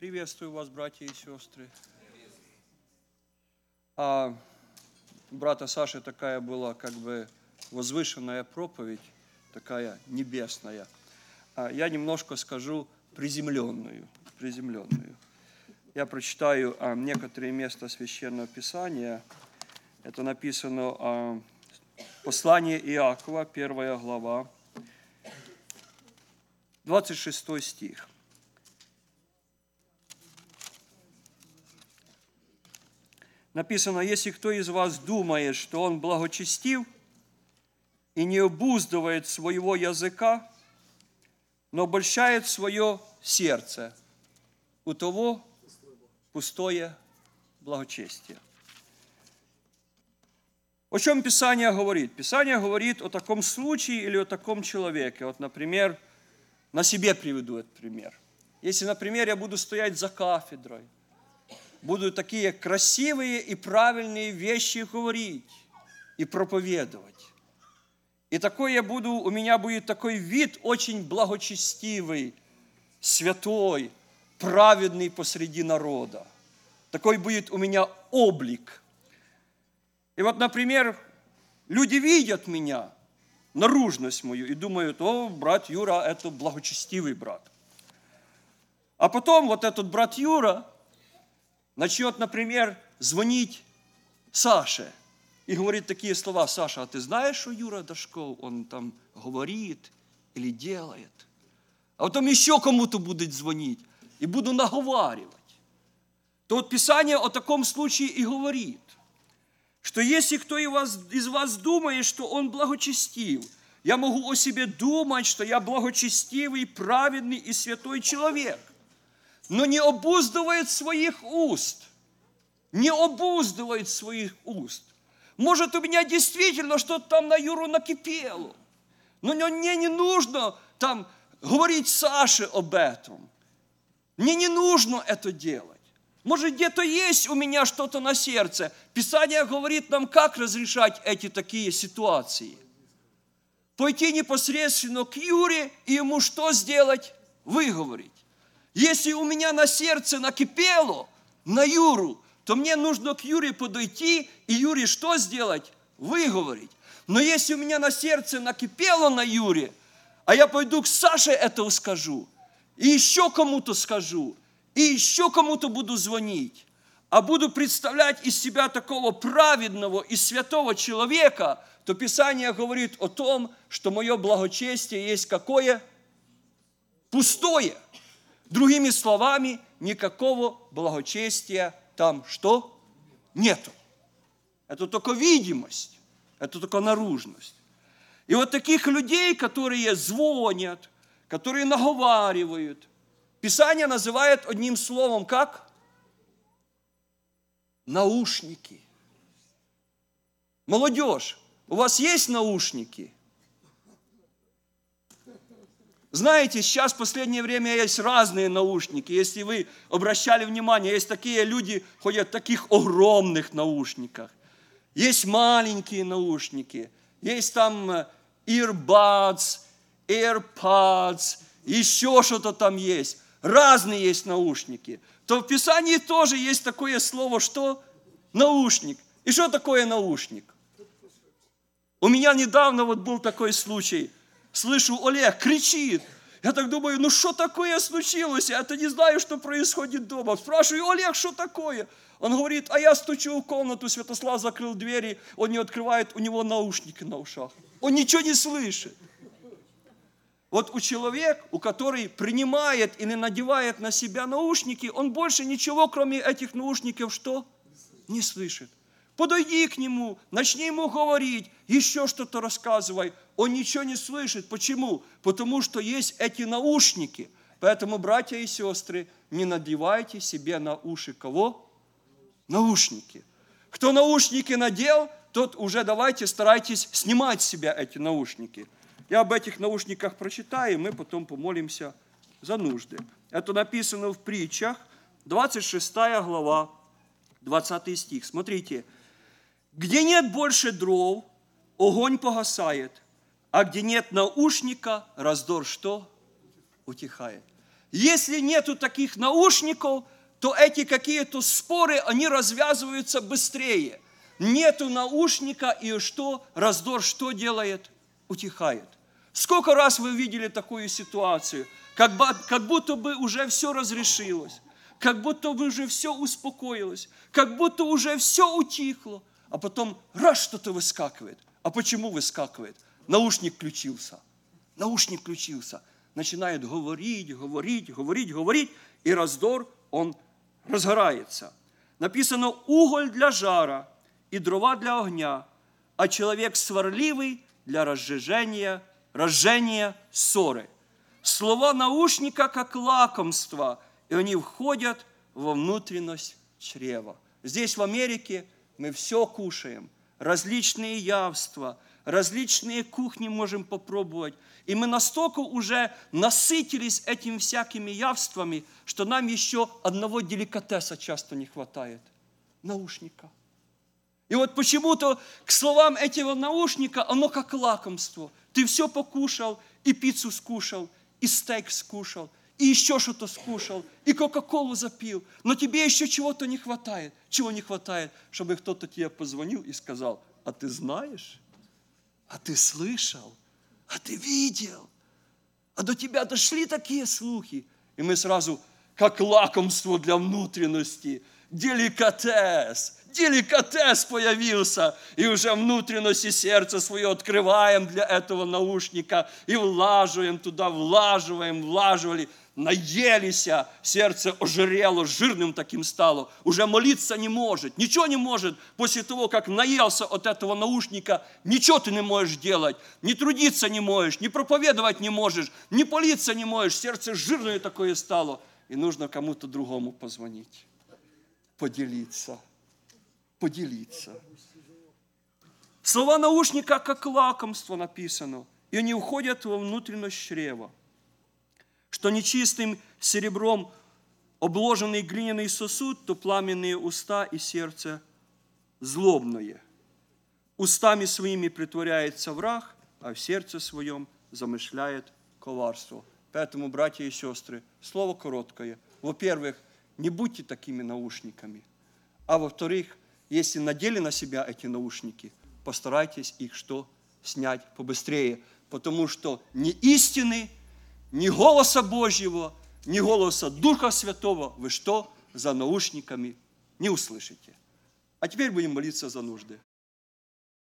Приветствую вас, братья и сестры. А брата Саши такая была как бы возвышенная проповедь, такая небесная. А я немножко скажу приземленную, приземленную. Я прочитаю а, некоторые места Священного Писания. Это написано а, послание Иакова, первая глава, 26 стих. Написано, если кто из вас думает, что он благочестив и не обуздывает своего языка, но обольщает свое сердце, у того пустое благочестие. О чем Писание говорит? Писание говорит о таком случае или о таком человеке. Вот, например, на себе приведу этот пример. Если, например, я буду стоять за кафедрой – буду такие красивые и правильные вещи говорить и проповедовать. И такой я буду, у меня будет такой вид очень благочестивый, святой, праведный посреди народа. Такой будет у меня облик. И вот, например, люди видят меня, наружность мою, и думают, о, брат Юра, это благочестивый брат. А потом вот этот брат Юра – начнет, например, звонить Саше и говорит такие слова, Саша, а ты знаешь, что Юра Дашков, он там говорит или делает? А потом еще кому-то будет звонить и буду наговаривать. То вот Писание о таком случае и говорит, что если кто из вас, из вас думает, что он благочестив, я могу о себе думать, что я благочестивый, праведный и святой человек но не обуздывает своих уст. Не обуздывает своих уст. Может, у меня действительно что-то там на Юру накипело. Но мне не нужно там говорить Саше об этом. Мне не нужно это делать. Может, где-то есть у меня что-то на сердце. Писание говорит нам, как разрешать эти такие ситуации. Пойти непосредственно к Юре и ему что сделать? Выговорить. Если у меня на сердце накипело на Юру, то мне нужно к Юре подойти и Юре что сделать? Выговорить. Но если у меня на сердце накипело на Юре, а я пойду к Саше этого скажу, и еще кому-то скажу, и еще кому-то буду звонить, а буду представлять из себя такого праведного и святого человека, то Писание говорит о том, что мое благочестие есть какое? Пустое. Другими словами, никакого благочестия там что? Нету. Это только видимость, это только наружность. И вот таких людей, которые звонят, которые наговаривают, Писание называет одним словом как? Наушники. Молодежь, у вас есть наушники? Знаете, сейчас в последнее время есть разные наушники. Если вы обращали внимание, есть такие люди, ходят в таких огромных наушниках. Есть маленькие наушники. Есть там э, earbuds, AirPods, еще что-то там есть. Разные есть наушники. То в Писании тоже есть такое слово, что? Наушник. И что такое наушник? У меня недавно вот был такой случай – Слышу, Олег кричит. Я так думаю, ну что такое случилось? Я-то не знаю, что происходит дома. Спрашиваю, Олег, что такое? Он говорит, а я стучу в комнату, Святослав закрыл двери, он не открывает, у него наушники на ушах. Он ничего не слышит. Вот у человека, у который принимает или надевает на себя наушники, он больше ничего, кроме этих наушников, что? Не слышит. Подойди к нему, начни ему говорить, еще что-то рассказывай. Он ничего не слышит. Почему? Потому что есть эти наушники. Поэтому, братья и сестры, не надевайте себе на уши кого? Наушники. Кто наушники надел, тот уже давайте старайтесь снимать с себя эти наушники. Я об этих наушниках прочитаю, и мы потом помолимся за нужды. Это написано в притчах, 26 глава, 20 стих. Смотрите, где нет больше дров, огонь погасает, а где нет наушника, раздор что? Утихает. Если нету таких наушников, то эти какие-то споры, они развязываются быстрее. Нету наушника, и что? Раздор что делает? Утихает. Сколько раз вы видели такую ситуацию, как, как будто бы уже все разрешилось, как будто бы уже все успокоилось, как будто уже все утихло, а потом раз что-то выскакивает. А почему выскакивает? Наушник включился. Наушник включился. Начинает говорить, говорить, говорить, говорить, и раздор, он разгорается. Написано уголь для жара и дрова для огня, а человек сварливый для разжижения, разжения ссоры. Слова наушника как лакомство, и они входят во внутренность чрева. Здесь в Америке мы все кушаем, различные явства, различные кухни можем попробовать. И мы настолько уже насытились этими всякими явствами, что нам еще одного деликатеса часто не хватает – наушника. И вот почему-то к словам этого наушника оно как лакомство. Ты все покушал, и пиццу скушал, и стейк скушал – и еще что-то скушал, и Кока-Колу запил, но тебе еще чего-то не хватает. Чего не хватает? Чтобы кто-то тебе позвонил и сказал, а ты знаешь, а ты слышал, а ты видел, а до тебя дошли такие слухи. И мы сразу, как лакомство для внутренности, деликатес, деликатес появился, и уже внутренности сердца свое открываем для этого наушника и влаживаем туда, влаживаем, влаживали – наелись, сердце ожирело, жирным таким стало, уже молиться не может, ничего не может. После того, как наелся от этого наушника, ничего ты не можешь делать, не трудиться не можешь, не проповедовать не можешь, не политься не можешь, сердце жирное такое стало, и нужно кому-то другому позвонить, поделиться, поделиться. Слова наушника как лакомство написано, и они уходят во внутренность чрева что нечистым серебром обложенный глиняный сосуд, то пламенные уста и сердце злобное. Устами своими притворяется враг, а в сердце своем замышляет коварство. Поэтому, братья и сестры, слово короткое. Во-первых, не будьте такими наушниками. А во-вторых, если надели на себя эти наушники, постарайтесь их что? Снять побыстрее. Потому что не истины, ни голоса Божьего, ни голоса Духа Святого вы что? За наушниками не услышите. А теперь будем молиться за нужды.